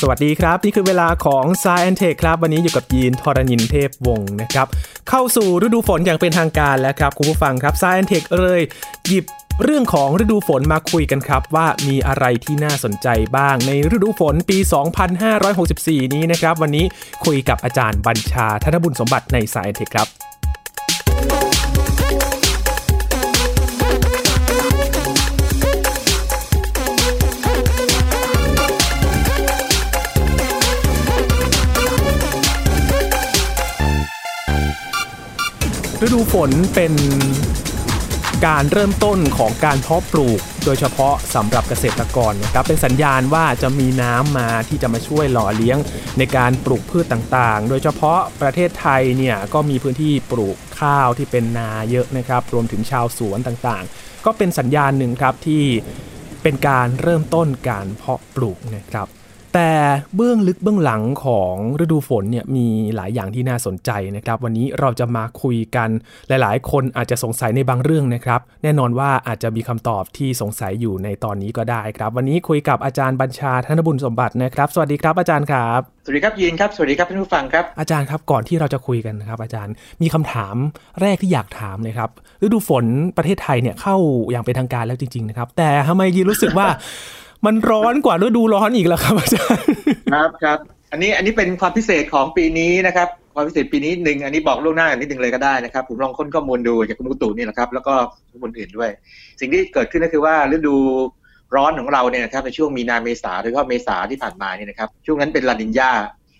สวัสดีครับ นี่คือเวลาของ s ซ e n t e c h ครับ วันนี้อยู่กับยีนทรณินเทพวงศ์นะครับ เข้าสู่ฤดูฝนอย่างเป็นทางการแล้วครับ คุณผู้ฟังครับ s ซ e n t e c h เลยหยิบเรื่องของฤดูฝนมาคุยกันครับ ว่ามีอะไรที่น่าสนใจบ้างในฤดูฝนปี 2564 นี้นะครับ วันนี้คุยกับอาจารย์บัญชาธนบุญสมบัติใน s าย e n t e c h ครับ ฤดูฝนเป็นการเริ่มต้นของการเพาะปลูก โดยเฉพาะสำหรับเกษตรกรนะครับเป็นสัญญาณว่าจะมีน้ำมาที่จะมาช่วยหล่อเลี้ยงในการปลูกพืชต่างๆ โดยเฉพาะประเทศไทยเนี่ยก็มีพื้นที่ปลูกข้าวที่เป็นนาเยอะนะครับ รวมถึงชาวสวนต่างๆ ก็เป็นสัญญาณหนึ่งครับที่เป็นการเริ่มต้นการเพาะปลูกนะครับ แต่เบื้องลึกเบื้องหลังของฤดูฝนเนี่ยมีหลายอย่างที่น่าสนใจนะครับ วันนี้เราจะมาคุยกันหลายๆ คนอาจจะสงสัยในบางเรื่องนะครับ แน่นอนว่าอาจจะมีคำตอบที่สงสัยอยู่ในตอนนี้ก็ได้ครับ วันนี้คุยกับอาจารย์บัญชาธนบุญสมบัตินะครับ สวัสดีครับอาจารย์ครับ สวัสดีครับยินครับสวัสดีครับท่านผู้ฟังครับอาจารย์ครับก่อนที่เราจะคุยกันนะครับ อาจารย์มีคำถามแรกที่อยากถามเลยครับฤดูฝนประเทศไทยเนี่ยเข้าอย่างเป็นทางการแล้วจริงๆนะครับแต่ทำไมยินรู้สึกว่า มันร้อนกว่าฤดูร้อนอีกแล้วครับอาจารย์ครับครับอันนี้อันนี้เป็นความพิเศษของปีนี้นะครับความพิเศษปีนี้หนึ่งอันนี้บอกล่วงหน้านิดนึงเลยก็ได้นะครับ ผมลองค้นข้อมูลดูจากคุณอุตุนี่แหละครับ แล้วก็ข้อมูลอื่นด้วย สิ่งที่เกิดขึ้นก็คือว่าฤดูร้อนของเราเนี่ยนะครับในช่วงมีนาเมษาโดยเฉพาะเมษาที่ผ่านมาเนี่ยนะครับช่วงนั้นเป็นลานินยา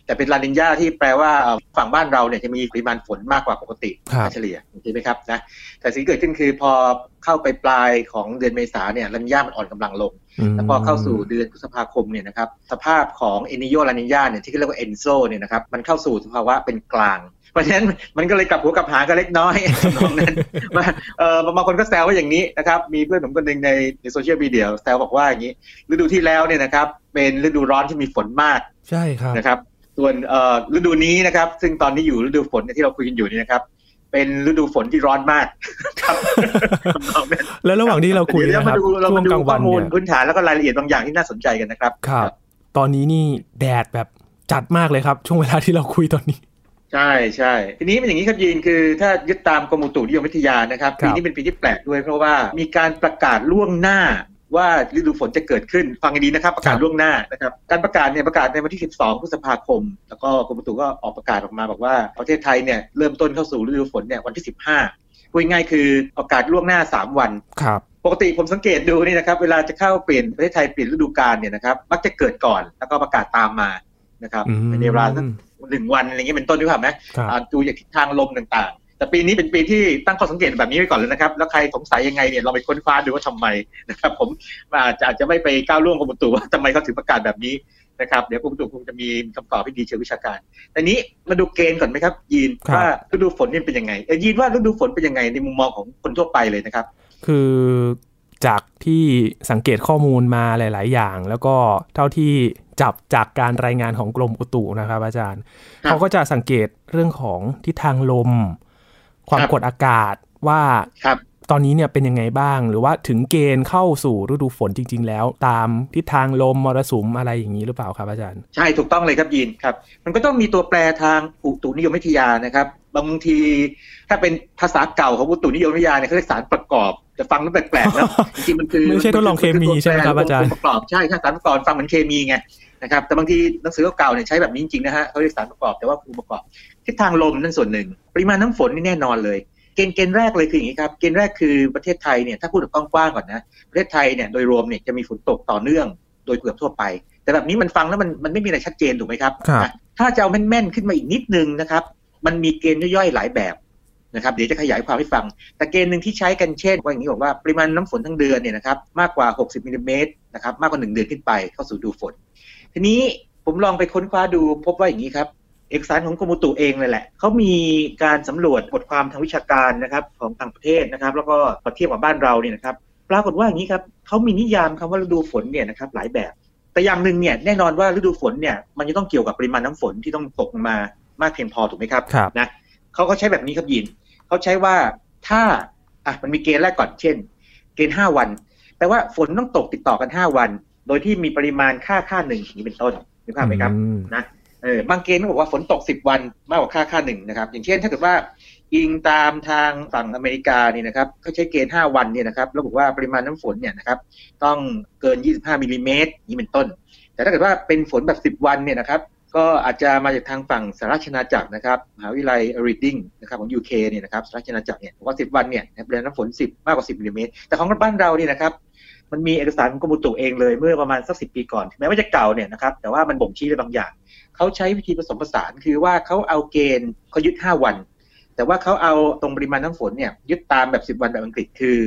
แต่เป็นลานินยาที่แปลว่าฝั่งบ้านเราเนี่ยจะมีปริมาณฝนมากกว่าปกติเฉลี่ยใช่ไหมครับนะแต่สิ่งที่เกิดขึ้นคือพอเข้าไปปลายของเดือนเมษาเนี่ยลานีญามันอ่อนกำลังลง แล้วพอเข้าสู่เดือนพฤษภาคมเนี่ยนะครับสภาพของเอลนีโญลานีญาเนี่ยที่เรียกว่า ENSO เนี่ยนะครับมันเข้าสู่สภาวะเป็นกลางเพราะฉะนั้นมันก็เลยกลับหัวกลับหางกันเล็กน้อยตรงนั้นมาเออบางคนก็แซวว่าอย่างนี้นะครับ มีเพื่อนผมคนหนึ่งในในโซเชียลมีเดียแซวบอกว่าอย่างนี้ ฤดูที่แล้วเนี่ยนะครับ เป็นฤดูร้อนที่มีฝนมาก ใช่ครับนะครับ ส่วนฤดูนี้นะครับ ซึ่งตอนนี้อยู่ฤดูฝนที่เราคุยกันอยู่นี่นะครับ เป็นฤดูฝนที่ร้อนมากครับแล้วระหว่างที่เราคุยนะครับช่วงกลางวันเนี่ยพื้นฐานแล้วก็รายละเอียดบางอย่างที่น่าสนใจกันนะครับครับ ตอนนี้นี่แดดแบบจัดมากเลยครับ ช่วงเวลาที่เราคุยตอนนี้ ใช่ใช่ทีนี้เป็นอย่างนี้ครับยีนคือ ถ้ายึดตามกรมอุตุนิยมวิทยานะครับ ปีนี้เป็นปีที่แปลกด้วยเพราะว่ามีการประกาศล่วงหน้า ว่าฤดูฝนจะเกิดขึ้นฟังดีนะครับ ประกาศล่วงหน้านะครับ การประกาศเนี่ยประกาศในวันที่ 12 พฤษภาคม แล้วก็กรมอุตุก็ออกประกาศออกมาบอกว่าประเทศไทยเนี่ยเริ่มต้นเข้าสู่ฤดูฝนเนี่ยวันที่ 15พูดง่ายคือประกาศล่วงหน้า 3 วันครับปกติผมสังเกตดูนี่นะครับ เวลาจะเข้าเปลี่ยนประเทศไทยเปลี่ยนฤดูกาลเนี่ยนะครับมักจะเกิดก่อนแล้วก็ประกาศตามมานะครับในเวลาสักหนึ่งวันอะไรเงี้ยเป็นต้นด้วยครับไหมดูจากทิศทางลมต่าง แต่ปีนี้เป็นปีที่ตั้งข้อสังเกตแบบนี้ไว้ก่อนเลยนะครับ แล้วใครสงสัยยังไงเนี่ยเราไปค้นคว้าดูว่าทำไมนะครับ ผมอาจจะอาจจะไม่ไปก้าวล่วงกรมอุตุว่าทำไมเขาถึงประกาศแบบนี้นะครับ เดี๋ยวกรมอุตุคงจะมีคำตอบที่ดีเชิงวิชาการแต่นี้มาดูเกณฑ์ก่อนไหมครับ ยีนว่าฤดูฝนนี่เป็นยังไงยีนว่าฤดูฝนเป็นยังไงในมุมมองของคนทั่วไปเลยนะครับ คือจากที่สังเกตข้อมูลมาหลาย ๆ อย่าง แล้วก็เท่าที่จับจากการรายงานของกรมอุตุนะครับ อาจารย์ เขาก็จะสังเกตเรื่องของทิศทางลม ความกดอากาศว่าตอนนี้เนี่ยเป็นยังไงบ้าง หรือว่าถึงเกณฑ์เข้าสู่ฤดูฝนจริง ๆ แล้ว ตามทิศทางลมมรสุมอะไรอย่างนี้หรือเปล่าครับอาจารย์ ใช่ถูกต้องเลยครับยินครับ มันก็ต้องมีตัวแปรทางอุตุนิยมวิทยานะครับ บางที ถ้าเป็นภาษาเก่าของอุตุนิยมวิทยาเนี่ยเขาเรียกสารประกอบจะฟังแล้วแปลกๆนะจริงๆมันคือไม่ใช่ทดลองเคมีใช่ไหมครับอาจารย์ประกอบใช่สารประกอบฟังเหมือนเคมีไงนะครับแต่บางทีหนังสือเก่าเนี่ยใช้แบบนี้จริงๆนะฮะเขาเรียกสารประกอบแต่ว่าคือประกอบทิศทางลมนั่นส่วนหนึ่ง ปริมาณน้ำฝนนี่แน่นอนเลย เกณฑ์เกณฑ์แรกเลยคืออย่างนี้ครับเกณฑ์แรกคือประเทศไทยเนี่ยถ้าพูดถึงกว้างๆก่อนนะประเทศไทยเนี่ยโดยรวมเนี่ยจะมีฝนตกต่อเนื่องโดยเกือบทั่วไป แต่แบบนี้มันฟังแล้วมันมันไม่มีอะไรชัดเจนถูกไหมครับ ถ้าจะเอาแม่นๆขึ้นมาอีกนิดนึงนะครับ มันมีเกณฑ์ย่อยๆหลายแบบนะครับเดี๋ยวจะขยายความให้ฟัง แต่เกณฑ์หนึ่งที่ใช้กันเช่น ว่าอย่างนี้บอกว่าปริมาณน้ำฝนทั้งเดือนเนี่ยนะครับมากกว่า 60มิลลิเมตรนะครับมากกว่า 1 เดือนขึ้นไปเข้าสู่ดูฝน ทีนี้ผมลองไปค้นคว้าดูพบว่าอย่างนี้ครับเอกสารของกรมอุตุเองเลยแหละ เขามีการสำรวจบทความทางวิชาการนะครับของต่างประเทศนะครับ แล้วก็มาเทียบกับบ้านเราเนี่ยนะครับปรากฏว่าอย่างนี้ครับเขามีนิยามคำว่าฤดูฝนเนี่ยนะครับหลายแบบ แต่อย่างหนึ่งเนี่ยแน่นอนว่าฤดูฝนเนี่ยมันจะต้องเกี่ยวกับปริมาณน้ำฝนที่ต้องตกมา มากเพียงพอถูกไหมครับครับนะเขาก็ใช้แบบนี้ครับยินเขาใช้ว่าถ้าอะมันมีเกณฑ์แรกก่อนเช่น เกณฑ์ห้าวันแปลว่าฝนต้องตกติดต่อกันห้าวัน โดยที่มีปริมาณค่าค่าหนึ่งอย่างนี้เป็นต้นนึกภาพไหมครับอืมนะเออบางเกณฑ์เขาบอกว่าฝนตก10วันมากกว่าค่าค่าหนึ่งนะครับ อย่างเช่นถ้าเกิดว่าอิงตามทางฝั่งอเมริกาเนี่ยนะครับเขาใช้เกณฑ์ 5 วันเนี่ยนะครับแล้วบอกว่าปริมาณน้ำฝนเนี่ยนะครับต้องเกิน 25มิลลิเมตรนี่เป็นต้น แต่ถ้าเกิดว่าเป็นฝนแบบ 10 วันเนี่ยนะครับ ก็อาจจะมาจากทางฝั่งสหราชอาณาจักรนะครับมหาวิทยาลัยรีดดิ้งนะครับของ UK เนี่ยนะครับสหราชอาณาจักรเนี่ยบอกว่า 10 วันเนี่ยปริมาณน้ำฝน 10 มากกว่า 10มิลลิเมตรแต่ของบ้านเราเนี่ยนะครับมันมีเอกสารของกรมอุตุเองเลยเมื่อประมาณสักสิบปีก่อนแม้ว่าจะเก่าเนี่ยนะครับแต่ว่ามันบ่งชี้อะไรบางอย่างเขาใช้วิธีผสมผสานคือว่าเขาเอาเกณฑ์เขายึด 5 วัน แต่ว่าเขาเอาตรงปริมาณน้ำฝนเนี่ยยึดตามแบบ 10 วันแบบอังกฤษคือ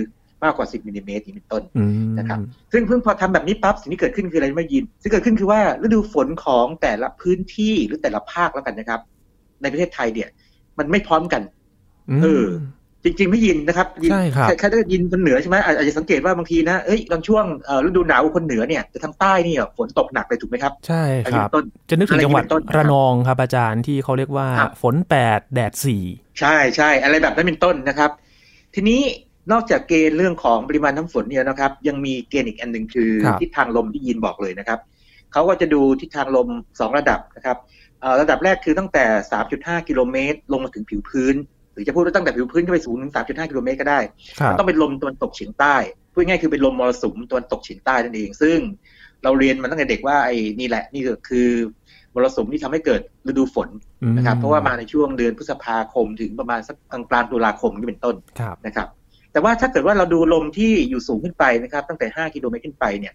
มากกว่า 10มิลลิเมตรนี่เป็นต้นอืมนะครับซึ่งเพิ่งพอทำแบบนี้ปั๊บสิ่งที่เกิดขึ้นคืออะไรไม่ยินสิ่งที่เกิดขึ้นคือว่าฤดูฝนของแต่ละพื้นที่หรือแต่ละภาคแล้วกันนะครับ ในประเทศไทยเนี่ย มันไม่พร้อมกันมเออจริงๆไม่ยินนะครับยินใช่ครับแค่ได้ยินคนเหนือใช่ไหมอาจอาจจะสังเกตว่าบางทีนะเอ้ยตอนช่วงเอ่อฤดูหนาวคนเหนือเนี่ยแต่ทางใต้เนี่ยฝนตกหนักเลยถูกไหมครับ ใช่อันคนี้รับเป็นต้นจะนึกถึงจังหวัดอะไรเป็นต้นระนองครับอาจารย์ที่เขาเรียกว่าครับฝนแปดแดดสี่ใช่ใช่อะไรแบบนั้นเป็นต้นนะครับ ทีนี้ นอกจากเกณฑ์เรื่องของปริมาณน้ำฝนเนี่ยนะครับ ยังมีเกณฑ์อีกอันหนึ่งคือทิศทางลมที่ยินบอกเลยนะครับเขาก็จะดูทิศทางลมสองระดับนะครับเอ่อระดับแรกคือตั้งแต่ 3.5 กิโลเมตร ลงมาถึงผิวพื้น หรือจะพูดว่าตั้งแต่ผิวพื้นขึ้นไปสูงถึง 3.5 กิโลเมตรก็ได้ครับมันต้องเป็นลมตะวันตกเฉียงใต้พูดง่ายๆคือเป็นลมมรสุมตะวันตกเฉียงใต้นั่นเอง ซึ่งเราเรียนมาตั้งแต่เด็กว่าไอ้นี่แหละนี่ก็คือมรสุมที่ทำให้เกิดฤดูฝนนะครับ เพราะว่ามาในช่วงเดือนพฤษภาคมถึงประมาณสักกลางกลางๆตุลาคมนี่เป็นต้นครับนะครับ แต่ว่าถ้าเกิดว่าเราดูลมที่อยู่สูงขึ้นไปนะครับ ตั้งแต่ 5 กิโลเมตรขึ้นไปเนี่ย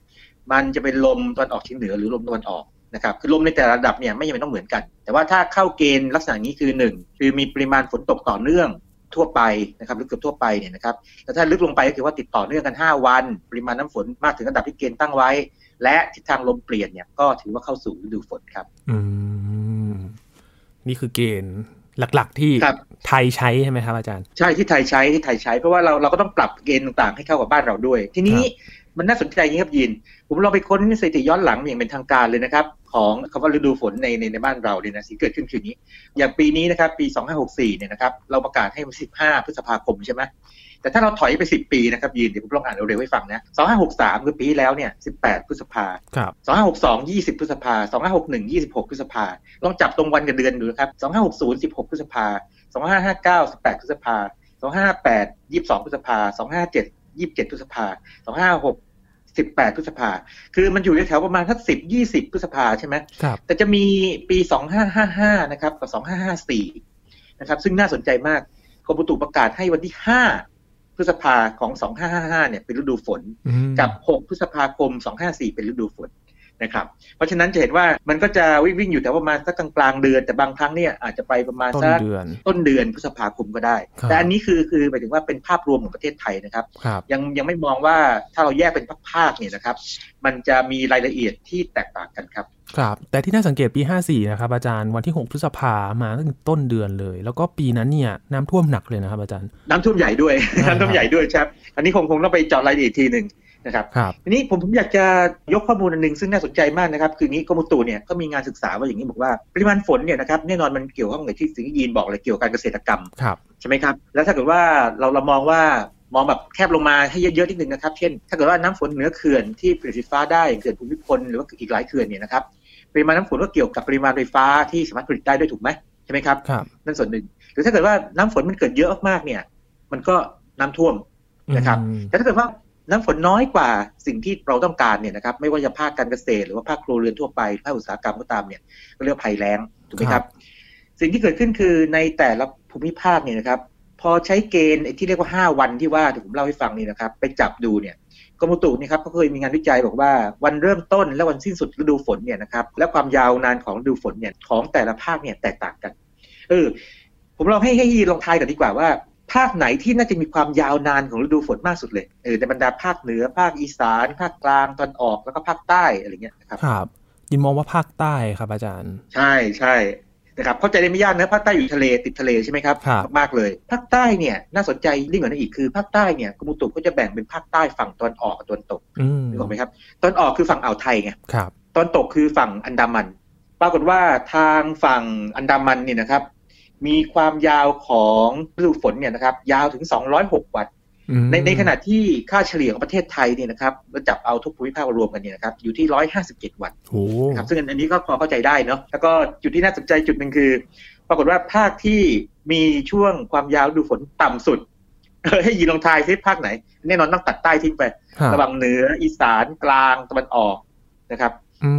มันจะเป็นลมตะวันออกเฉียงเหนือหรือลมตะวันออกนะครับคือลมในแต่ละระดับเนี่ยไม่จำเป็นต้องเหมือนกัน แต่ว่าถ้าเข้าเกณฑ์ลักษณะนี้คือ 1 คือมีปริมาณฝนตกต่อเนื่องทั่วไปนะครับหรือเกือบทั่วไปเนี่ยนะครับแต่ถ้าลึกลงไปก็คือว่าติดต่อเนื่องกัน 5 วัน ปริมาณน้ำฝนมากถึงระดับที่เกณฑ์ตั้งไว้ และทิศทางลมเปลี่ยนเนี่ยก็ถือว่าเข้าสู่ฤดูฝนครับ อืมนี่คือเกณฑ์ หลัก ๆ ที่ครับไทยใช้ใช่ไหมครับอาจารย์ ใช่ที่ไทยใช้ที่ไทยใช้เพราะว่าเราเราก็ต้องปรับเกณฑ์ต่างๆ ให้เข้ากับบ้านเราด้วย ทีนี้มันน่าสนใจอย่างนี้ครับยิน ผมลองไปค้นสถิติย้อนหลังอย่างเป็นทางการเลยนะครับ ของคำว่าฤดูฝนในในในบ้านเราเนี่ยนะสิ่งเกิดขึ้นคืออย่างนี้ อย่างปีนี้นะครับ ปี 2564 เนี่ยนะครับ เราประกาศให้วันที่15 พฤษภาคมใช่ไหม แต่ถ้าเราถอยไป 10 ปีนะครับยินเดี๋ยวผมลองอ่านเร็วๆให้ฟังนะ2563 คือปีที่แล้วเนี่ย 18 พฤษภาครับ2562 20 พฤษภา2561 26 พฤษภาลองจับตรงวันกับเดือนดูนะครับ2560 16 พฤษภา2559 18 พฤษภา2558 22 พฤษภา257 27 พฤษภา256 18 พฤษภา คือมันอยู่ในแถวประมาณสัก10 20พฤษภาใช่ไหมครับแต่จะมีปี 2555 นะครับ กับ 2554 นะครับ ซึ่งน่าสนใจมากกรมอุตุประกาศให้วันที่ 5 พฤษภาของ 2555 เนี่ยเป็นฤดูฝนอืมกับ 6 พฤษภาคม 254 เป็นฤดูฝน นะครับเพราะฉะนั้นจะเห็นว่ามันก็จะวิ่งวิ่งอยู่แต่ประมาณสักกลางกลางๆเดือน แต่บางครั้งเนี่ยอาจจะไปประมาณต้นสักเดือนต้นเดือนพฤษภาคมก็ได้ครับแต่อันนี้คือคือหมายถึงว่าเป็นภาพรวมของประเทศไทยนะครับครับ ยังยังไม่มองว่าถ้าเราแยกเป็นภาคๆเนี่ยนะครับ มันจะมีรายละเอียดที่แตกต่างกันครับครับแต่ที่น่าสังเกตปี 54 นะครับอาจารย์วันที่ 6 พฤษภามาตั้งแต่ต้นเดือนเลย แล้วก็ปีนั้นเนี่ยน้ำท่วมหนักเลยนะครับอาจารย์ น้ำท่วมใหญ่ด้วยครับน้ำท่วมใหญ่ด้วยครับ อันนี้คงคงต้องไปเจาะรายละเอียดอีกทีหนึ่ง นะครับครับทีนี้ผมผมอยากจะยกข้อมูลอันหนึ่งซึ่งน่าสนใจมากนะครับ คืออย่างนี้กรมอุตุเนี่ยก็มีงานศึกษาว่าอย่างนี้บอกว่าปริมาณฝนเนี่ยนะครับแน่นอนมันเกี่ยวข้องกับที่สิ่งที่ยีนบอกเลยเกี่ยวกับการเกษตรกรรมครับใช่ไหมครับแล้วถ้าเกิดว่าเราเรามองว่ามองแบบแคบลงมาให้เยอะๆนิดนึงนะครับ เช่น ถ้าเกิดว่าน้ำฝนเหนือเขื่อนที่ผลิตไฟฟ้าได้อย่างเขื่อนภูมิพลหรือว่าอีกหลายเขื่อนเนี่ยนะครับปริมาณน้ำฝนก็เกี่ยวกับปริมาณไฟฟ้าที่สามารถผลิตได้ด้วยถูกไหมใช่ไหมครับครับนั่นส่วนหนึ่ง หรือถ้าเกิดว่าน้ำฝนมันเกิดเยอะมากๆเนี่ย มันก็น้ำท่วมนะครับอืมแต่ถ้าเกิดว่า น้ำฝนน้อยกว่าสิ่งที่เราต้องการเนี่ยนะครับไม่ว่าจะภาคการเกษตรหรือว่าภาคครัวเรือนทั่วไปภาคอุตสาหกรรมก็ตามเนี่ยก็เรียกว่าภัยแล้งถูกไหมครับ สิ่งที่เกิดขึ้นคือในแต่ละภูมิภาคเนี่ยนะครับ พอใช้เกณฑ์ไอ้ที่เรียกว่า 5 วันที่ว่าที่ผมเล่าให้ฟังนี่นะครับ ไปจับดูเนี่ยกรมอุตุเนี่ยครับเขาเคยมีงานวิจัยบอกว่าวันเริ่มต้นและวันสิ้นสุดฤดูฝนเนี่ยนะครับและความยาวนานของฤดูฝนเนี่ยของแต่ละภาคเนี่ยแตกต่างกันเออผมลองให้ให้ยีนลองทายกันดีกว่าว่า ภาคไหนที่น่าจะมีความยาวนานของฤดูฝนมากสุดเลยเออในบรรดาภาคเหนือภาคอีสาน ภาคกลางตอนออกแล้วก็ภาคใต้อะไรเงี้ยนะครับครับยินมองว่าภาคใต้ครับอาจารย์ ใช่ใช่นะครับเข้าใจได้ไม่ยากนะภาคใต้อยู่ทะเลติดทะเลใช่ไหมครับครับมากเลยภาคใต้เนี่ยน่าสนใจยิ่งกว่านั้นอีกคือภาคใต้เนี่ยกรมอุตุก็จะแบ่งเป็นภาคใต้ฝั่งตอนออกกับตอนตกอืมนึกออกไหมครับตอนออกคือฝั่งอ่าวไทยไงครับตอนตกคือฝั่งอันดามัน ปรากฏว่าทางฝั่งอันดามันเนี่ยนะครับ มีความยาวของฤดูฝนเนี่ยนะครับยาวถึง 206 วันอืมในในขณะที่ค่าเฉลี่ยของประเทศไทยเนี่ยนะครับเราจับเอาทุกภูมิภาคมารวมกันเนี่ยนะครับอยู่ที่ 157 วันโอ้นะครับซึ่งอันนี้ก็พอเข้าใจได้เนาะแล้วก็จุดที่น่าสนใจจุดหนึ่งคือ ปรากฏว่าภาคที่มีช่วงความยาวฤดูฝนต่ำสุดเออให้ยีนลองทายซิภาคไหน แน่นอนต้องตัดใต้ทิ้งไปครับระหว่างเหนืออีสานกลางตะวันออกนะครับ อื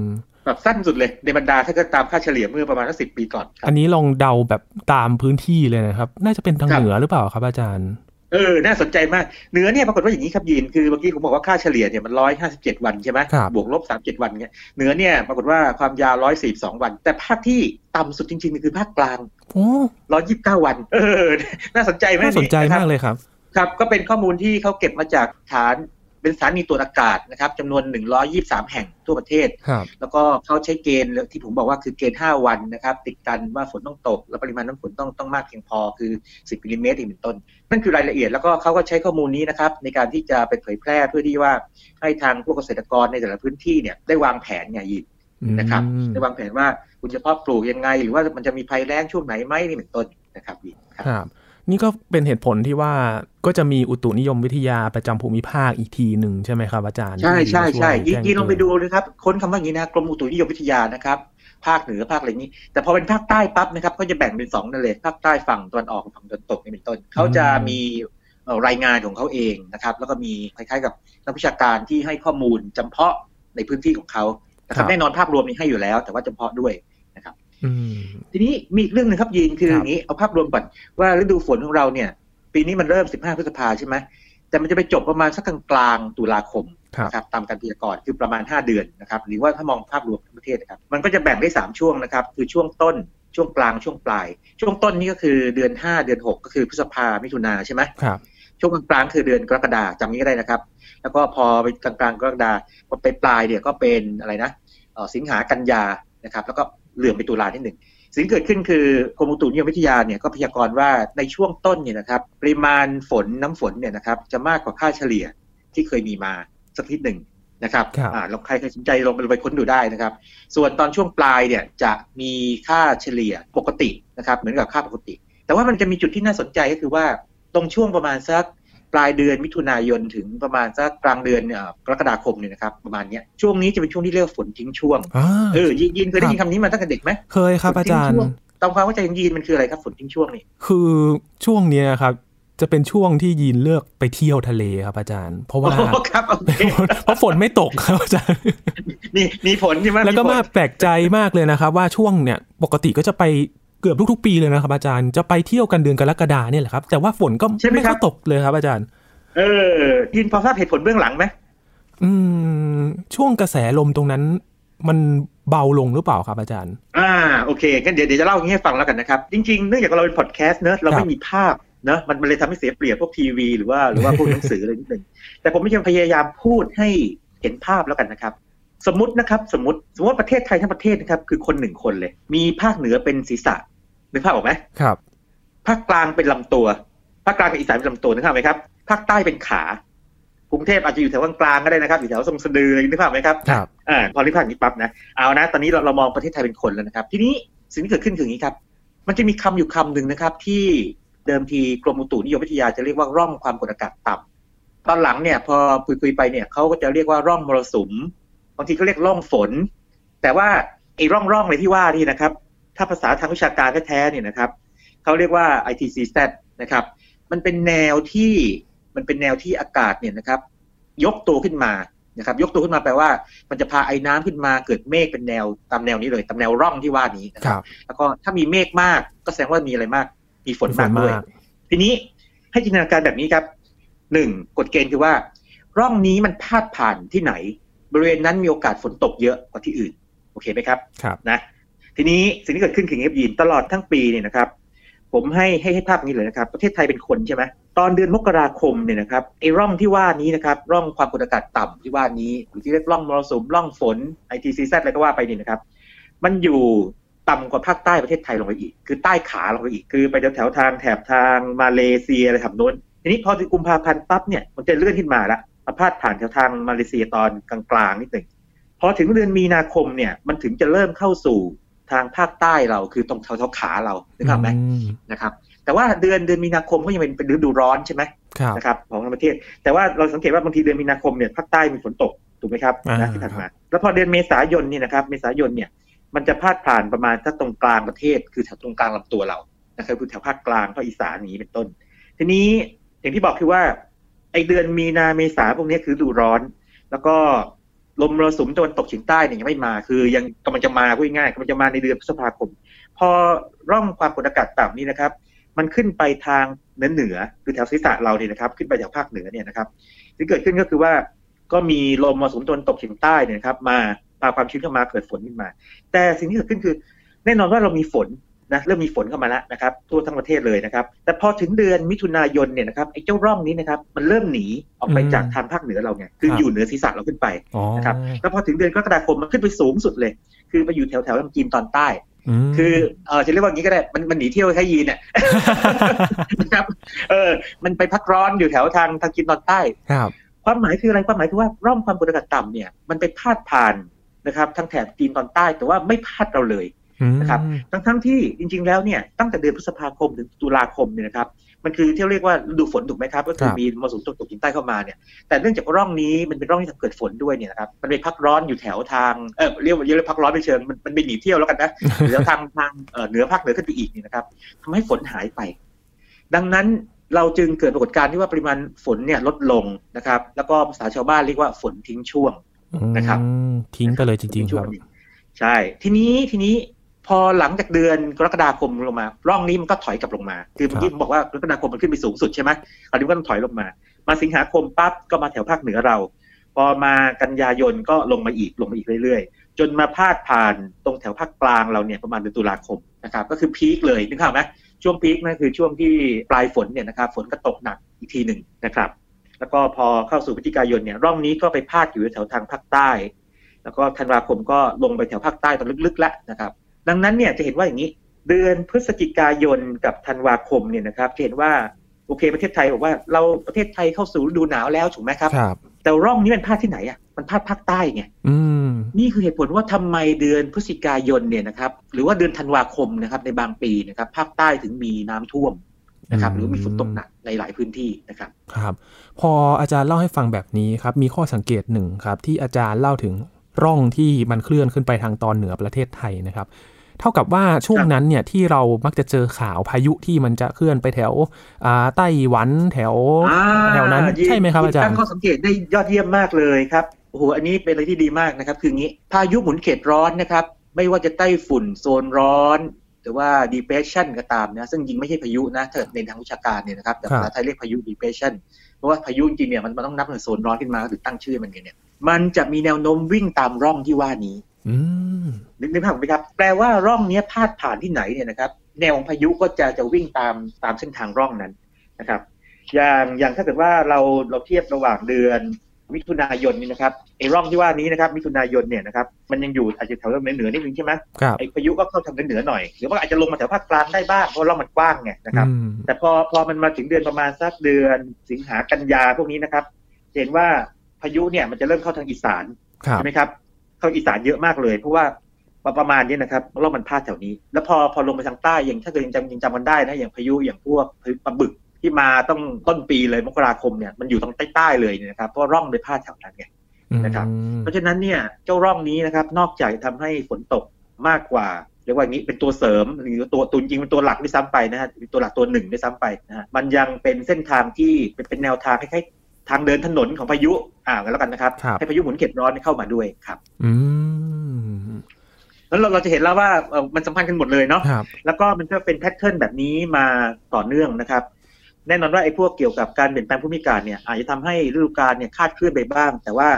ม แบบสั้นสุดเลยในบรรดาถ้าเกิดตามค่าเฉลี่ยเมื่อประมาณสักสิปีก่อนครับอันนี้ลองเดาแบบตามพื้นที่เลยนะครับ น่าจะเป็นทางครับเหนือหรือเปล่าครับอาจารย์ เออ น่าสนใจมากเหนือเนี่ยปรากฏว่าอย่างนี้ครับยีนคือเมื่อกี้ผมบอกว่าค่าเฉลี่ยเนี่ยมันร้อยห้าสิบเจ็ดวันใช่ไหมครับบวกลบสามเจ็ดวันเนี่ยเหนือเนี่ยปรากฏว่าความยาวร้อยสี่สองวัน แต่ภาคที่ต่ำสุดจริงๆคือภาคกลางโอ้ร้อยยี่สิบเก้าวัน เออ น่าสนใจไหมน่าสนใจะครับมากเลยครับ ครับ ก็เป็นข้อมูลที่เขาเก็บมาจากฐาน เป็นสถานีตรวจอากาศนะครับจำนวน 123 แห่งทั่วประเทศครับแล้วก็เขาใช้เกณฑ์ที่ผมบอกว่าคือเกณฑ์ 5 วันนะครับ ติดกันว่าฝนต้องตก และปริมาณน้ำฝนต้องต้องมากเพียงพอคือ 10มิลลิเมตรอีกเป็นต้น นั่นคือรายละเอียดแล้วก็เขาก็ใช้ข้อมูลนี้นะครับ ในการที่จะไปเผยแพร่เพื่อที่ว่าให้ทางพวกเกษตรกรในแต่ละพื้นที่เนี่ยได้วางแผนไงยินนะครับอืมได้วางแผนว่าคุณจะเพาะปลูกยังไง หรือว่ามันจะมีภัยแล้งช่วงไหนไหมนี่เป็นต้นนะครับยินครับครับ นี่ก็เป็นเหตุผลที่ว่าก็จะมีอุตุนิยมวิทยาประจำภูมิภาคอีกทีหนึ่งใช่ไหมครับอาจารย์ ใช่ใช่ใช่ที่ยินมาวยยินลองไปแจ้ดูนะครับ ค้นคำว่าอย่างนี้นะกรมอุตุนิยมวิทยานะครับ ภาคเหนือภาคอะไรนี้ แต่พอเป็นภาคใต้ปั๊บนะครับก็จะแบ่งเป็นสองนั่นเลยภาคใต้ฝั่งตะวันออกกับฝั่งตะวันตกนี่เป็นต้นเขาจะมีเอ่อรายงานของเขาเองนะครับ แล้วก็มีคล้ายๆกับนักวิชาการที่ให้ข้อมูลจำเพาะในพื้นที่ของเขานะครับแน่นอนภาพรวมมีให้อยู่แล้ว แต่ว่าจำเพาะด้วยอืม ทีนี้มีอีกเรื่องหนึงครับยีนคือครับอย่างนี้เอาภาพรวมก่อนว่าฤดูฝนของเราเนี่ย ปีนี้มันเริ่ม 15 พฤษภาใช่ไหมแต่มันจะไปจบประมาณสักกลางๆตุลาคมครับนะครับตามการพยากรณ์คือประมาณ 5 เดือนนะครับหรือว่าถ้ามองภาพรวมทั้งประเทศนะครับมันก็จะแบ่งได้ 3 ช่วงนะครับ คือช่วงต้นช่วงกลางช่วงปลาย ช่วงต้นนี่ก็คือเดือน 5 เดือน 6 ก็คือพฤษภามิถุนาใช่ไหมครับช่วงกลางๆคือเดือนกรกฎาจำนี้ก็ได้นะครับ แล้วก็พอไปกลางๆกรกฎาพอไปปลายเนี่ยก็เป็นอะไรนะเอ่อสิงหากันยานะครับ แล้วก็ เหลื่อมไปตุลาที่หนึ่งสิ่งที่เกิดขึ้นคือกรมอุตุนิยมวิทยาเนี่ยก็พยากรณ์ว่าในช่วงต้นเนี่ยนะครับปริมาณฝนน้ำฝนเนี่ยนะครับจะมากกว่าค่าเฉลี่ยที่เคยมีมาสักนิดหนึ่งนะครับครับอ่าลองใครใครสนใจลองไปค้นดูได้นะครับ ส่วนตอนช่วงปลายเนี่ยจะมีค่าเฉลี่ยปกตินะครับเหมือนกับค่าปกติ แต่ว่ามันจะมีจุดที่น่าสนใจก็คือว่าตรงช่วงประมาณสัก ปลายเดือนมิถุนายนถึงประมาณสักกลางเดือนเอ่อกรกฎาคมเนี่ยนะครับประมาณเนี้ยช่วงนี้จะเป็นช่วงที่เรียกว่าฝนทิ้งช่วงอ่าเออยินยินเคยได้ยินคำนี้มาตั้งแต่เด็กไหมเคยครับอาจารย์ฝนทิ้งช่วงตามความเข้าใจของยีนมันคืออะไรครับฝนทิ้งช่วงนี่คือช่วงเนี้ยครับจะเป็นช่วงที่ยีนเลือกไปเที่ยวทะเลครับอาจารย์ เพราะว่าโอ้ครับโอเคเพราะฝนไม่ตกครับอาจารย์มีมีผลใช่ไหมแล้วก็ผมาแปลกใจมากเลยนะครับ ว่าช่วงเนี่ยปกติก็จะไป เกือบทุกๆ ปีเลยนะครับอาจารย์จะไปเที่ยวกันเดือนกรกฎาเนี่ยแหละครับ แต่ว่าฝนก็ไม่ค่อยตกเลยครับอาจารย์ เออยินพอทราบเหตุผลเบื้องหลังไหมอืม ช่วงกระแสลมตรงนั้น มันเบาลงหรือเปล่าครับอาจารย์ อ่าโอเคงั้นเดี๋ยวเดี๋ยวจะเล่าอย่างนี้ให้ฟังแล้วกันนะครับ จริงๆเนื่องจากเราเป็นพอดแคสต์เนอะเราครัไม่บมีภาพเนอะมันมันเลยทำให้เสียเปรียบพวกทีวีหรือว่าหรือว่าพวกหนังสืออะไรนิดหนึ่งแต่ผมไม่ใช่พยายามพูดให้เห็นภาพแล้วกันนะครับ สมมตินะครับสมมติสมมติว่าประเทศไทยทั้งประเทศนะครับคือคนหนึ่งคนเลย มีภาคเหนือเป็นศีรษะนึกภาพออกไหมครับ ภาคกลางเป็นลำตัว ภาคกลางกับอีสานเป็นลำตัวนึกภาพไหมครับ ภาคใต้เป็นขากรุงเทพอาจจะอยู่แถวกลางๆก็ได้นะครับอยู่แถวทรงสะดือนึกภาพไหมครับครับอ่าพอริพากนี้ปั๊บนะเอานะ ตอนนี้เราเรามองประเทศไทยเป็นคนแล้วนะครับ ทีนี้สิ่งที่เกิดขึ้นคืออย่างนี้ครับ มันจะมีคำอยู่คำหนึ่งนะครับ ที่เดิมทีกรมอุตุนิยมวิทยาจะเรียกว่าร่องความกดอากาศต่ำตอนหลังเนี่ยพอคุยคุยๆไปเนี่ยเขาก็จะเรียกว่าร่องมรสุมบางทีก็เรียกร่องฝน แต่ว่าไอ้ร่องร่องเลยที่ว่านี่นะครับ ถ้าภาษาทางวิชาการแท้ๆเนี่ยนะครับเขาเรียกว่า ITCZ นะครับ มันเป็นแนวที่มันเป็นแนวที่อากาศเนี่ยนะครับ ยกตัวขึ้นมานะครับ ยกตัวขึ้นมาแปลว่า มันจะพาไอ้น้ำขึ้นมาเกิดเมฆเป็นแนวตามแนวนี้เลยตามแนวร่องที่ว่านี้นะคครัรับบแล้วก็ถ้ามีเมฆมากก็แสดงว่ามีอะไรมาก มีฝนมีฝมานกด้วยมากทีนี้ให้จินตนาการแบบนี้ครับหนึ่งกฎเกณฑ์คือว่า ร่องนี้มันพาดผ่านที่ไหน บริเวณนั้นมีโอกาสฝนตกเยอะกว่าที่อื่น โอเคไหมครับครับนะทีนี้สิ่งที่เกิดขึ้นคืออย่างนี้ครับยีนตลอดทั้งปีเนี่ยนะครับ ผมให้ให้ให้ภาพอย่างนี้เลยนะครับ ประเทศไทยเป็นคนใช่ไหมตอนเดือนมกราคมเนี่ยนะครับไอ้ร่องที่ว่านี้นะครับ ร่องความกดอากาศต่ำที่ว่านี้หรือที่เรียกร่องมรสุมร่องฝน ITCZ อะไรก็ว่าไปนี่นะครับ มันอยู่ต่ำกว่าภาคใต้ประเทศไทยลงไปอีก คือใต้ขาลงไปอีก คือไปแถวๆทางแถบทางมาเลเซียอะไรแถบโน้นทีนี้พอถึงกุมภาพันธ์ปั๊บเนี่ยมันจะเลื่อนขึ้นมาละมา พาดผ่านแถวทางมาเลเซียตอนกลางๆนิดหนึ่งพอถึงเดือนมีนาคมเนี่ยมันถึงจะเริ่มเข้าสู่ทางภาคใต้เราคือตรงแถวๆขาเรานึกภาพไหมอืมนะครับแต่ว่าเดือนเดือนมีนาคมก็ยังเป็นเป็นฤดูร้อนใช่ไหมครับนะครับของทั้งประเทศ แต่ว่าเราสังเกตว่าบางทีเดือนมีนาคมเนี่ยภาคใต้มีฝนตกถูกไหมครับอ่านะที่ผ่านมา แล้วพอเดือนเมษายนเนี่ยนะครับเมษายนเนี่ยมันจะพาดผ่านประมาณถ้าตรงกลางประเทศ คือแถวตรงกลางลำตัวเรานะครับคือแถวภาคกลางภาคอีสานอย่างนี้เป็นต้น ทีนี้อย่างที่บอกคือว่า ไอเดือนมีนาเมษาพวกนี้คือดูร้อน แล้วก็ลมมรสุมตะวันตกเฉียงใต้เนี่ยยังไม่มา คือยังกำลังจะมาพูดง่ายกำลังจะมาในเดือนพฤษภาคม พอร่องความกดอากาศต่ำนี้นะครับ มันขึ้นไปทางเหนือเหนือคือแถวศีรษะเราเนี่ยนะครับ ขึ้นไปแถวภาคเหนือเนี่ยนะครับที่เกิดขึ้นก็คือว่าก็มีลมมรสุมตะวันตกเฉียงใต้เนี่ยครับ มาพาความชื้นเข้ามาเกิดฝนขึ้นมา แต่สิ่งที่เกิดขึ้นคือ แน่นอนว่าเรามีฝน นะเริ่มมีฝนเข้ามาแล้วนะครับทั่วทั้งประเทศเลยนะครับ แต่พอถึงเดือนมิถุนายนเนี่ยนะครับไอ้เจ้าร่องนี้นะครับมันเริ่มหนีออกไปอืมจากทางภาคเหนือเราไงคือครับอยู่เหนือศีรษะเราขึ้นไปอ๋อนะครับแล้วพอถึงเดือนกรกฎาคมมันขึ้นไปสูงสุดเลย คือไปอยู่แถวแถวๆลำจีนตอนใต้มคือเออจะเรียกว่าอย่างนี้ก็ได้มันมันหนีเที่ยวแค่ยีนเนี่ยนะครับเออมันไปพักร้อนอยู่แถวทางทางจีนตอนใต้ครับความหมายคืออะไรความหมายคือว่าร่องความกดอากาศต่ำเนี่ยมันไปพาดผ่านนะครับทางแถบจีนตอนใต้แต่ว่าไม่พาดเราเลย นะครับทั้งทั้งๆที่จริง ๆ แล้วเนี่ยตั้งแต่เดือนพฤษภาคมถึงตุลาคมเนี่ยนะครับมันคือที่เรียกว่าฤดูฝนถูกไหมครับก็คือครับมีมรสุมตะวันตกเฉียงใต้เข้ามาเนี่ยแต่เนื่องจากร่องนี้มันเป็นร่องที่ทำเกิดฝนด้วยเนี่ยนะครับมันไปพักร้อนอยู่แถวทางเออเรียกว่าเรียกว่าพักร้อนไปเชิงมันมันไปหนีเที่ยวแล้วกันนะหรือทางทางเอ่อเหนือภาคเหนือขึ้นไปอีกเนี่ยนะครับทำให้ฝนหายไป ดังนั้นเราจึงเกิดปรากฏการณ์ที่ว่าปริมาณฝนเนี่ยลดลงนะครับ แล้วก็ภาษาชาวบ้านเรียกว่าฝนทิ้งช่วงนะครับอืมทิ้งไปเลยจริงๆครับใช่ทีนี้ทีนี้ พอหลังจากเดือนกรกฎาคมลงมา ร่องนี้มันก็ถอยกลับลงมา คือเมื่อกี้ผมบอกว่ากรกฎาคมมันขึ้นไปสูงสุดใช่ไหมคราวนี้มันก็ต้องถอยลงมา มาสิงหาคมปั๊บก็มาแถวภาคเหนือเรา พอมากันยายนก็ลงมาอีกลงมาอีกเรื่อยๆ จนมาพาดผ่านตรงแถวภาคกลางเราเนี่ยประมาณเดือนตุลาคมนะครับก็คือพีคเลยนึกภาพไหมช่วงพีคนั่นคือช่วงที่ปลายฝนเนี่ยนะครับฝนก็ตกหนักอีกทีหนึ่งนะครับ แล้วก็พอเข้าสู่พฤศจิกายนเนี่ยร่องนี้ก็ไปพาดอยู่แถวทางภาคใต้ แล้วก็ธันวาคมก็ลงไปแถวภาคใต้ตอนลึกๆแล้วนะครับ ดังนั้นเนี่ยจะเห็นว่าอย่างนี้ เดือนพฤศจิกายนกับธันวาคมเนี่ยนะครับจะเห็นว่าโอเคประเทศไทยบอกว่าเราประเทศไทยเข้าสู่ฤดูหนาวแล้วถูกไหมครับครับแต่ร่องนี้มันพาดที่ไหนอะมันพาดภาคใต้ไงอืมนี่คือเหตุผลว่าทำไมเดือนพฤศจิกายนเนี่ยนะครับ หรือว่าเดือนธันวาคมนะครับในบางปีนะครับภาคใต้ถึงมีน้ำท่วมนะครับหรือมีฝนตกหนักในหลายพื้นที่นะครับครับ พออาจารย์เล่าให้ฟังแบบนี้ครับมีข้อสังเกตหนึ่งครับที่อาจารย์เล่าถึง ร่องที่มันเคลื่อนขึ้นไปทางตอนเหนือประเทศไทยนะครับ เท่ากับว่าช่วงนั้นเนี่ยที่เรามักจะเจอข่าวพายุที่มันจะเคลื่อนไปแถวอ่าไต้หวันแถวอ่าแถวนั้นยิใช่ไหมครับอาจารตั้ย์งข้อสังเกตได้ยอดเยี่ยมมากเลยครับโอ้โหอันนี้เป็นอะไรที่ดีมากนะครับ คืองี้พายุหมุนเขตร้อนนะครับ ไม่ว่าจะไต้ฝุ่นโซนร้อน หรือว่า depression ก็ตามนะซึ่งจริงไม่ใช่พายุนะถ้าในทางวิชาการเนี่ยนะครับแต่ครับภาษาไทยเรียกพายุ depression เพราะว่าพายุจริงๆเนี่ยมันมันต้องนับเป็นโซนร้อนขึ้นมาหรือตั้งชื่อมันไงเนี่ย มันจะมีแนวโน้มวิ่งตามร่องที่ว่านี้อืมนึกนึกภาพออกไหมครับ แปลว่าร่องเนี้ยพาดผ่านที่ไหนเนี่ยนะครับ แนวของพายุก็จะจะวิ่งตามตามเส้นทางร่องนั้นนะครับ อย่างอย่างถ้าเกิดว่าเราเราเทียบระหว่างเดือนมิถุนายนนี่นะครับไอ้ร่องที่ว่านี้นะครับมิถุนายนเนี่ยนะครับมันยังอยู่อาจจะแถวเหนือเหนือนิดนึงใช่ไหมครับไอ้พายุก็เข้าทางเหนือๆหน่อยหรือว่าอาจจะลงมาแถวภาคกลางได้บ้างเพราะร่องมันกว้างไงนะครับอืมแต่พอพอมันมาถึงเดือนประมาณสักเดือนสิงหากันยาพวกนี้นะครับจะเห็นว่า พายุเนี่ยมันจะเริ่มเข้าทางอีสานครับใช่ไหมครับ เข้าอีสานเยอะมากเลย เพราะว่าประมาณนี้นะครับร่องมันพาดแถวนี้ แล้วพอพอลงไปทางใต้อย่างถ้าเกิดยังจำยังจำกันได้นะอย่างพายุอย่างพวกพายุปลาบึกที่มาต้องต้นปีเลยมกราคมเนี่ยมันอยู่ทางใต้ๆเลยเนี่ยนะครับเพราะร่องไปพาดแถวนั้นไงนะครับอืมเพราะฉะนั้นเนี่ยเจ้าร่องนี้นะครับ นอกจากทำให้ฝนตกมากกว่าเรียกว่าอย่างนี้เป็นตัวเสริมหรือตัวตุนจริงเป็นตัวหลักด้วยซ้ำไปนะฮะเป็นตัวหลักตัวหนึ่งด้วยซ้ำไปนะฮะมันยังเป็นเส้นทางที่เป็นเป็นแนวทางคล้ายๆ ทางเดินถนนของพายุอ่ากันแล้วกันนะครับครับให้พายุหมุนเขตร้อนเข้ามาด้วยครับ อืมแล้วเราเราจะเห็นแล้วว่าเอ่อมันสัมพันธ์กันหมดเลยเนาะครับแล้วก็มันก็เป็นแพทเทิร์นแบบนี้มาต่อเนื่องนะครับ แน่นอนว่าไอ้พวกเกี่ยวกับการเปลี่ยนแปลงภูมิอากาศเนี่ยอาจจะทำให้ฤดูกาลเนี่ยคาดเคลื่อนไปบ้าง แต่ว่า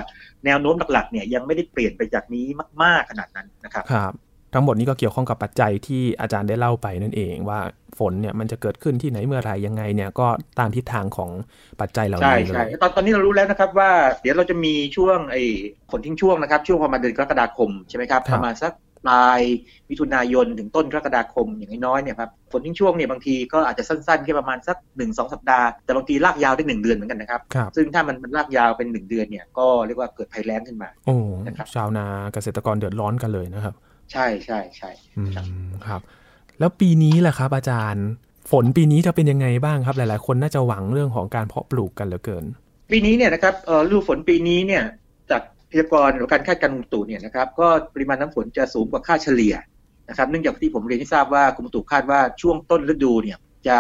แนวโน้มหลักๆเนี่ยยังไม่ได้เปลี่ยนไปจากนี้มาก ๆขนาดนั้นนะครับครับ ทั้งหมดนี้ก็เกี่ยวข้องกับปัจจัยที่อาจารย์ได้เล่าไปนั่นเองว่าฝนเนี่ยมันจะเกิดขึ้นที่ไหนเมื่อไหรยังไงเนี่ยก็ตามทิศทางของปัจจัยเหล่าใช่นี้เลใช่ยตอนตอนนี้เรารู้แล้วนะครับว่าเดี๋ยวเราจะมีช่วงไอ้ฝนทิ้งช่วงนะครับ ช่วงประมาณเดือนกรกฎาคมใช่ไหมครับครับประมาณสักปลายมิถุนายนถึงต้นกรกฎาคมอย่างน้อยๆเนี่ยครับฝนทิ้งช่วงเนี่ยบางทีก็อาจจะสั้นๆแค่ประมาณสักหนึ่งสองสัปดาห์ แต่บางทีลากยาวได้หนึ่งเดือนเหมือนกันนะครับครับซึ่งถ้ามันมันลากยาวเป็นหนึ่งเดือนเนี่ยก็เรียกว่าเกิดภัยแล้งขึ้นมาโอ้นะครับชาวนาเกษตรกรเดือดร้อนกันเลยนะครับ ใช่ใช่ใช่อืมครับครับ แล้วปีนี้แหละครับ อาจารย์ ฝนปีนี้จะเป็นยังไงบ้างครับ หลาย ๆ คนน่าจะหวังเรื่องของการเพาะปลูกกันเหลือเกิน ปีนี้เนี่ยนะครับเอ่อฤดูฝนปีนี้เนี่ยจากพยากรณ์หรือการคาดการณ์กรมอุตุเนี่ยนะครับ ก็ปริมาณน้ำฝนจะสูงกว่าค่าเฉลี่ยนะครับ เนื่องจากที่ผมเรียนที่ทราบว่ากรมอุตุคาดว่าช่วงต้นฤดูเนี่ยจะ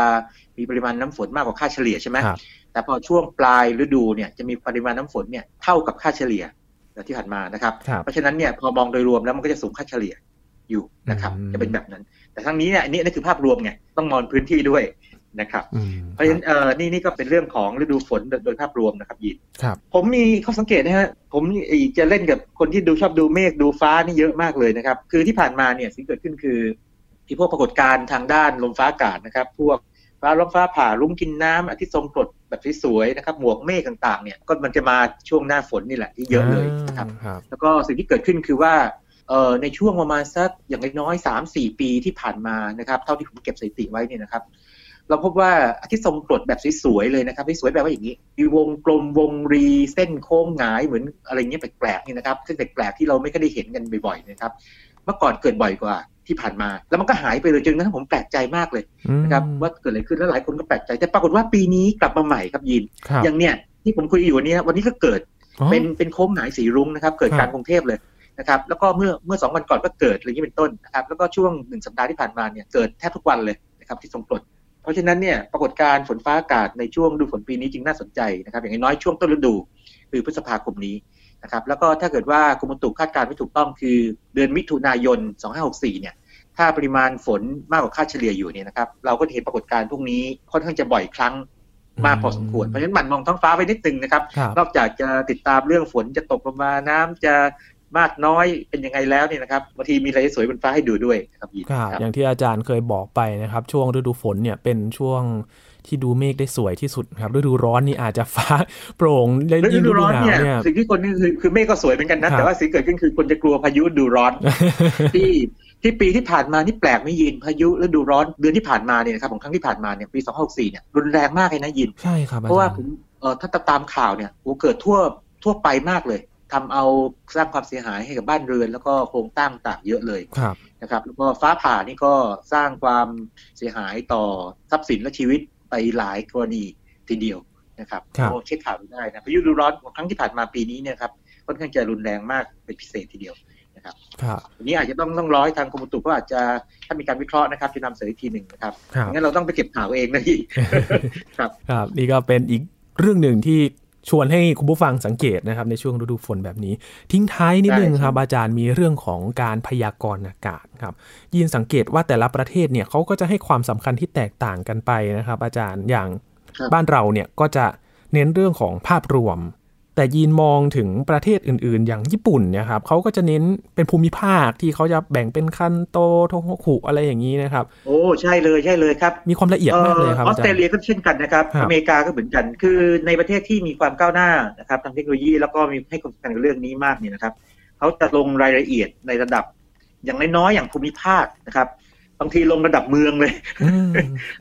มีปริมาณน้ำฝนมากกว่าค่าเฉลี่ยใช่ไหมครับแต่พอช่วงปลายฤดูเนี่ยจะมีปริมาณน้ำฝนเนี่ยเท่ากับค่าเฉลี่ย ที่ผ่านมานะครับครับ เพราะฉะนั้นเนี่ยพอมองโดยรวมแล้วมันก็จะสูงค่าเฉลี่ยอยู่นะครับอืมจะเป็นแบบนั้น แต่ทั้งนี้เนี่ยอันนี้อันนี่คือภาพรวมไงต้องมองพื้นที่ด้วยนะครับอืมเพราะฉะนั้นเออนี่นี่ก็เป็นเรื่องของฤดูฝนโดยโดยภาพรวมนะครับยินครับผมมีข้อสังเกตนะฮะผมจะเล่นกับคนที่ดูชอบดูเมฆดูฟ้านี่เยอะมากเลยนะครับ คือที่ผ่านมาเนี่ยสิ่งที่เกิดขึ้นคือที่พวกปรากฏการณ์ทางด้านลมฟ้าอากาศนะครับ พวก ฟ้าร้องฟ้าผ่าลุ้งกินน้ำอาทิตย์ทรงกรดแบบสวยๆนะครับ หมวกเมฆต่างๆเนี่ยก็มันจะมาช่วงหน้าฝนนี่แหละที่เยอะเลยนะครับครับแล้วก็สิ่งที่เกิดขึ้นคือว่าเอ่อในช่วงประมาณสักอย่างน้อยๆสามสี่ปีที่ผ่านมานะครับ เท่าที่ผมเก็บสถิติไว้เนี่ยนะครับ เราพบว่าอาทิตย์ทรงกรดแบบสวยๆเลยนะครับที่สวยแบบว่าอย่างนี้ มีวงกลมวงรีเส้นโค้งหงายเหมือนอะไรเงี้ยแปลกๆนี่นะครับเส้นแปลกๆที่เราไม่ค่อยได้เห็นกันบ่อยๆนะครับ เมื่อก่อนเกิดบ่อยกว่า ที่ผ่านมา แล้วมันก็หายไปเลยจนกระทั่งผมแปลกใจมากเลยนะครับว่าเกิดอะไรขึ้นแล้วหลายคนก็แปลกใจ แต่ปรากฏว่าปีนี้กลับมาใหม่ครับยินครับอย่างเนี้ยที่ผมคุยอยู่วันนี้วันนี้ก็เกิดอ๋อเป็นเป็นโค้งหงายสีรุ้งนะครับเกิดครับกลางกรุงเทพเลยนะครับแล้วก็เมื่อเมื่อสองวันก่อนก็เกิดอะไรอย่างนี้เป็นต้นนะครับแล้วก็ช่วงหนึ่งสัปดาห์ที่ผ่านมาเนี่ยเกิดแทบทุกวันเลยนะครับที่ทรงกรดเพราะฉะนั้นเนี่ยปรากฏการณ์ฝนฟ้าอากาศในช่วงฤดูฝนปีนี้จึงน่าสนใจนะครับอย่างน้อยๆช่วงต้นฤดู คือพฤษภาคมนี้ นะครับแล้วก็ถ้าเกิดว่ากรมอุตุคาดการณ์ไม่ถูกต้องคือเดือนมิถุนายน 2564 เนี่ยถ้าปริมาณฝนมากกว่าค่าเฉลี่ยอยู่เนี่ยนะครับเราก็จะเห็นปรากฏการณ์พวกนี้ค่อนข้างจะบ่อยครั้งมากพอสมควรเพราะฉะนั้นหมั่นมองท้องฟ้าไว้นิดนึงนะครับครับ นอกจากจะติดตามเรื่องฝนจะตกลงมาน้ำจะ มากน้อยเป็นยังไงแล้วเนี่ยนะครับบางทีมีอะไรสวยบนฟ้าให้ดูด้วยนะครับยินครับครับอย่างที่อาจารย์เคยบอกไปนะครับ ช่วงฤดูฝนเนี่ยเป็นช่วงที่ดูเมฆได้สวยที่สุดครับฤดูร้อนนี่อาจจะฟ้าโปร่งและฤยิ่งดูฤดูร้อนหนาวเนี่ยเนี่ยสิ่งที่คนนี่คือคือเมฆก็สวยเหมือนกันครันะบแต่ว่าสิ่งที่เกิดขึ้นคือคนจะกลัวพายุฤดูร้อนที่ที่ปีที่ผ่านมานี่แปลกไม่ยินพายุฤดูร้อนเดือนที่ผ่านมาเนี่ยนะครับของครั้งที่ผ่านมาเนี่ยปี 2564เนี่ยรุนแรงมากเลยนะยินใช่ครับอเพราะว่าจย์ผมเอ่อถ้าตามข่าวเนี่ยโอ้เกิดทั่วทั่วไปมากเลย ทำเอาสร้างความเสียหายให้กับบ้านเรือน แล้วก็โครงสร้างต่างเยอะเลยครับนะครับแล้วก็ฟ้าผ่านี่ก็สร้างความเสียหายต่อทรัพย์สินและชีวิตไปหลายกรณีทีเดียวนะครับครับก็เช็คข่าวดูได้นะพายุฤดูร้อนของครั้งที่ผ่านมาปีนี้เนี่ยครับค่อนข้างจะรุนแรงมากเป็นพิเศษทีเดียวนะครับครับทีนี้อาจจะต้องต้องรอให้ทางกรมอุตุก็อาจจะถ้ามีการวิเคราะห์นะครับจะนำเสนออีกทีหนึ่งนะครับครับงั้นเราต้องไปเก็บข่าวเองนะพี่ครับครับนี่ก็เป็นอีกเรื่องหนึ่งที่ ชวนให้คุณผู้ฟังสังเกตนะครับในช่วงฤดูฝนแบบนี้ ทิ้งท้ายนิดนึงได้ครับครับอาจารย์มีเรื่องของการพยากรณ์อากาศครับยินสังเกตว่าแต่ละประเทศเนี่ยเขาก็จะให้ความสำคัญที่แตกต่างกันไปนะครับ อาจารย์อย่างครับบ้านเราเนี่ยก็จะเน้นเรื่องของภาพรวม แต่ยีนมองถึงประเทศอื่นๆ อย่างญี่ปุ่นเนี่ยครับเขาก็จะเน้นเป็นภูมิภาคที่เขาจะแบ่งเป็นคันโตโทโฮคุอะไรอย่างนี้นะครับ โอ้ใช่เลยใช่เลยครับ มีความละเอียดมากเลยครับอออาสจารเตรย์เลียก็เช่นกันนะครับครับ อเมริกาก็เหมือนกัน คือในประเทศที่มีความก้าวหน้านะครับทางเทคโนโลยีแล้วก็มีให้ความสำคัญกับเรื่องนี้มากเนี่ยนะครับเขาจะลงรายละเอียดในระดับ อย่างน้อยๆอย่างภูมิภาคนะครับ บางทีลงระดับเมืองเลยอืม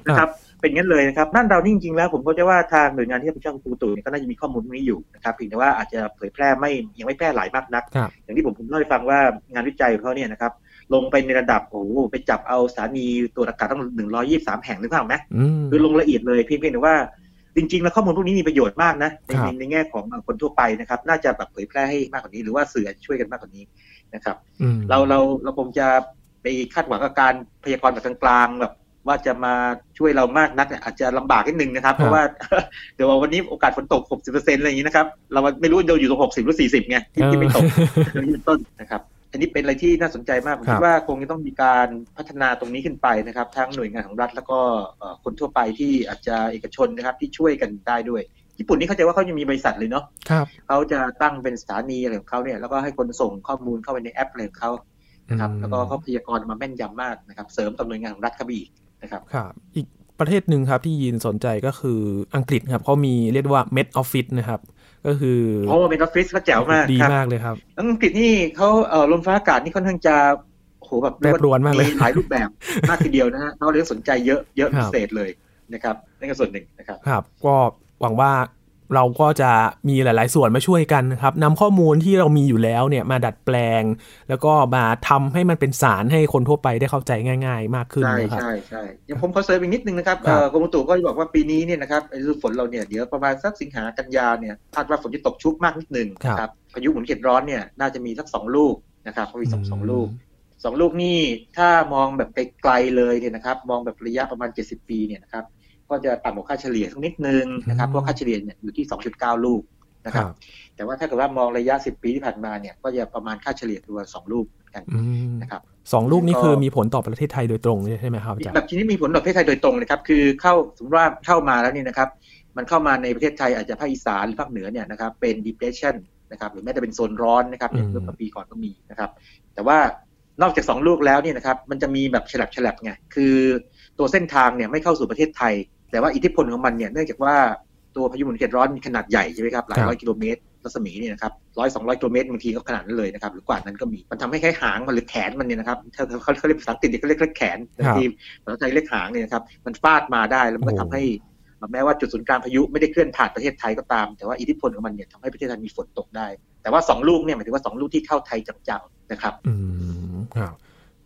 นะครับ เป็นงั้นเลยนะครับนั่นเรานี่จริงๆแล้วผมก็จะว่าทางหน่วยงานที่รับผิดชอบกรมอุตุเนี่ยก็น่าจะมีข้อมูลพวกนี้อยู่นะครับเพียงแต่ว่าอาจจะเผยแพร่ไม่ยังไม่แพร่หลายมากนักครับอย่างที่ผมผมเล่าให้ฟังว่างานวิจัยของเขาเนี่ยนะครับลงไปในระดับโอ้โหไปจับเอาสถานีตรวจอากาศตั้งหนึ่งร้อยี่สามแห่งนึกภาพไหมอืมคือลงละเอียดเลยเพียงเพียงแต่ว่าจริงๆ แล้วข้อมูลพวกนี้มีประโยชน์มากนะในครับในในแง่ของคนทั่วไปนะครับ น่าจะแบบเผยแพร่ให้มากกว่านี้หรือว่าสื่ออาจจะช่วยกันมากกว่านี้นะครับอืมเราเราเราคงจะไปคาดหวังกับการพยากรณ์แบบกลางๆแบบ ว่าจะมาช่วยเรามากนักเนี่ยอาจจะลำบากนิดนึงนะครับ เพราะว่าเดี๋ยววันนี้โอกาสฝนตก 60%อะไรอย่างนี้นะครับ เราไม่รู้ว่าเราอยู่ตรง 60 หรือ 40 ไง ที่ที่ไม่ตกอย่างนี้เป็นต้นนะครับอันนี้เป็นอะไรที่น่าสนใจมาก ผมครัคิบดว่าคงจะต้องมีการพัฒนาตรงนี้ขึ้นไปนะครับ ทั้งหน่วยงานของรัฐแล้วก็เอ่อคนทั่วไปที่อาจจะเอกชนนะครับที่ช่วยกันได้ด้วย ญี่ปุ่นนี่เข้าใจว่าเขาจะมีบริษัทเลยเนาะครับเขาจะตั้งเป็นสถานีอะไรของเขาเนี่ยแล้วก็ให้คนส่งข้อมูลเข้าไปในแอปอะไรของเขานะครับอืมแล้วก็เขาพยากรณ์มาแม่นยำมากนะครับ เสริมกับหน่วยงานของรัฐเข้าไปอีก นะครับครับอีกประเทศหนึ่งครับที่ยินสนใจก็คืออังกฤษครับเขามีเรียกว่า Met Office นะครับ ก็คือโอ้เป็นออฟฟิศเขาแจ๋วมากดีครับมากเลยครับ อังกฤษนี่เขาเอ่อลมฟ้าอากาศนี่ค่อนข้างจะโอ้โหแบบแปรปรวนมากเลยหลายรูปแบบมากทีเดียวนะฮะเขาเรียกสนใจเยอะเยอะครับพิเศษเลยนะครับนั่นก็ส่วนหนึ่งนะครับ ครับ ก็หวังว่า เราก็จะมีหลาย ๆ ส่วนมาช่วยกันนะครับนำข้อมูลที่เรามีอยู่แล้วเนี่ยมาดัดแปลง แล้วก็มาทำให้มันเป็นสารให้คนทั่วไปได้เข้าใจง่าย ๆ มากขึ้นใช่นะครับใช่ใช่ยังผมขอเสริมอีกนิดนึงนะครับครับเอ่อกรมอุตุก็บอกว่าปีนี้เนี่ยนะครับไอ้ฤดูฝนเราเนี่ยเดี๋ยวประมาณสักสิงหากันยาเนี่ยคาดว่าฝนจะตกชุกมากนิดนึงนะครับพายุหมุนเขตร้อนเนี่ยน่าจะมีสักสองลูกนะครับเขามีสองสองลูกสองลูกนี่ถ้ามองแบบไกลๆเลยเนี่ยนะครับ มองแบบระยะประมาณ 70 ปีเนี่ยนะครับ ก็จะต่ำกว่าค่าเฉลี่ยสักนิดนึงนะครับอืมเพราะค่าเฉลี่ยเนี่ยอยู่ที่ 2.9 ลูกนะคครัรับบแต่ว่าถ้าเกิดว่ามองระยะ 10 ปีที่ผ่านมาเนี่ยก็จะประมาณค่าเฉลี่ยตัวสองลูกเหมือนกันอืมนะครับสองลูกนี่ก็คือมีผลต่อประเทศไทยโดยตรงใช่ไหมครับอาจารย์แบบทีนี้มีผลต่อประเทศไทยโดยตรงเลยครับคือเข้าสมมติว่าเข้ามาแล้วนี่นะครับ มันเข้ามาในประเทศไทยอาจจะภาคอีสานหรือภาคเหนือเนี่ยนะครับเป็น depression นะครับหรือแม้แต่เป็นโซนร้อนนะครับอย่างเมื่อปีก่อนก็มีนะครับ แต่ว่านอกจากสองลูกแล้วเนี่ยนะครับมันจะมีแบบฉลับฉลับไงคือตัวเส้นทางเนี่ยไม่เข้าสู่ประเทศไทย แต่ว่าอิทธิพลของมันเนี่ยเนื่องจากว่าตัวพายุหมุนเขตร้อนมีขนาดใหญ่ใช่ไหมครับหลายร้อยกิโลเมตรรัศมีเนี่ยนะครับร้อยสองร้อยกิโลเมตรบางทีก็ขนาดนั้นเลยนะครับหรือกว่านั้นก็มีมันทำให้แค่หางมันหรือแขนมันเนี่ยนะครับเขาเขาเขาเรียกภาษาอังกฤษเขาเรียกแขนบางทีภาษาไทยเรียกหางเนี่ยนะครับมันฟาดมาได้แล้วมันก็โอ้ทำให้แม้ว่าจุดศูนย์กลางพายุไม่ได้เคลื่อนผ่านประเทศไทยก็ตาม แต่ว่าอิทธิพลของมันเนี่ยทำให้ประเทศไทยมีฝนตกได้ แต่ว่าสองลูกเนี่ยหมายถึงว่าสองลูกที่เข้าไทยจังๆนะครับ อืมครับ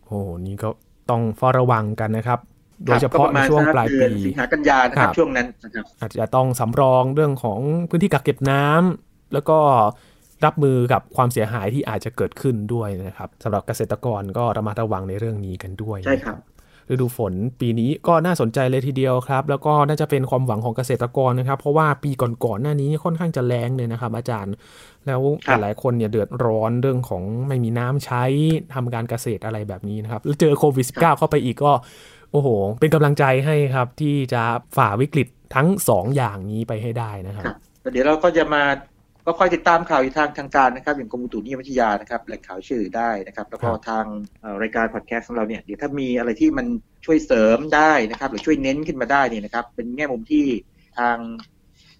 โอ้นี่ก็ต้องเฝ้าระวังกันนะครับ โดยเฉก็พาะประในมาณช่วงสักปลายเดืปีอนสิงหากันยานะครัครับบช่วงนั้นนะครับอาจจะต้องสำรองเรื่องของพื้นที่กักเก็บน้ำแล้วก็รับมือกับความเสียหายที่อาจจะเกิดขึ้นด้วยนะครับสำหรับเกษตรกรก็ระมัดระวังในเรื่องนี้กันด้วยใช่ครับฤดูฝนปีนี้ก็น่าสนใจเลยทีเดียวครับ แล้วก็น่าจะเป็นความหวังของเกษตรกรนะครับ เพราะว่าปีก่อนๆหน้านี้ค่อนข้างจะแรงเลยนะครับ อาจารย์ แล้วครับหลายๆคนเนี่ยเดือดร้อนเรื่องของไม่มีน้ำใช้ทำการเกษตรอะไรแบบนี้นะครับแล้วเจอโควิด -19 เข้าไปอีกก็โอ้โห เป็นกำลังใจให้ครับ ที่จะฝ่าวิกฤตทั้งสองอย่างนี้ไปให้ได้นะครับครับแล้วเดี๋ยวเราก็จะมาก็คอยติดตามข่าวอยู่ทางทางการนะครับ อย่างกรมอุตุนิยมวิทยานะครับแหล่งข่าวชื่อได้นะครับ แล้วก็ครับทางเอ่อรายการพอดแคสต์ของเราเนี่ยเดี๋ยวถ้ามีอะไรที่มันช่วยเสริมได้นะครับ หรือช่วยเน้นขึ้นมาได้เนี่ยนะครับ เป็นแง่มุมที่ทาง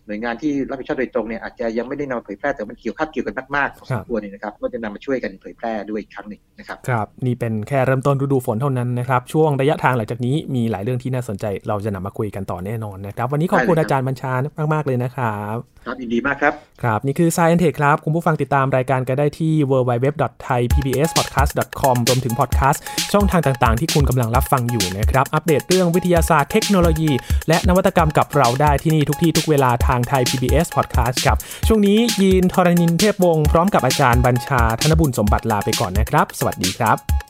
หน่วยงานที่รับผิดชอบโดยตรงเนี่ยอาจจะยังไม่ได้นำมาเผยแพร่แต่มันเกี่ยวข้องเกี่ยวกันมากๆพอสมควรเนี่ยนะครับก็จะนำมาช่วยกันเผยแพร่ด้วยอีกครั้งหนึ่งนะครับครับนี่เป็นแค่เริ่มต้นฤดูฝนเท่านั้นนะครับช่วงระยะทางหลังจากนี้มีหลายเรื่องที่น่าสนใจเราจะนำมาคุยกันต่อแน่นอนนะครับ วันนี้ขอบคุณได้เลยครับอาจารย์บัญชามากๆเลยนะครับ ครับยินดีมากครับ ครับ นี่คือ Science Tech ครับ คุณผู้ฟังติดตามรายการกันได้ที่ www.thaipbspodcast.com รวมถึงพอดแคสต์ช่องทางต่างๆ ที่คุณกำลังรับฟังอยู่นะครับ อัปเดตเรื่องวิทยาศาสตร์เทคโนโลยี และนวัตกรรมกับเราได้ที่นี่ทุกที่ทุกเวลาทางไทย PBS Podcast ครับ ช่วงนี้ยีนทรณินเทพวงศ์พร้อมกับอาจารย์บัญชาธนบุญสมบัติลาไปก่อนนะครับ สวัสดีครับ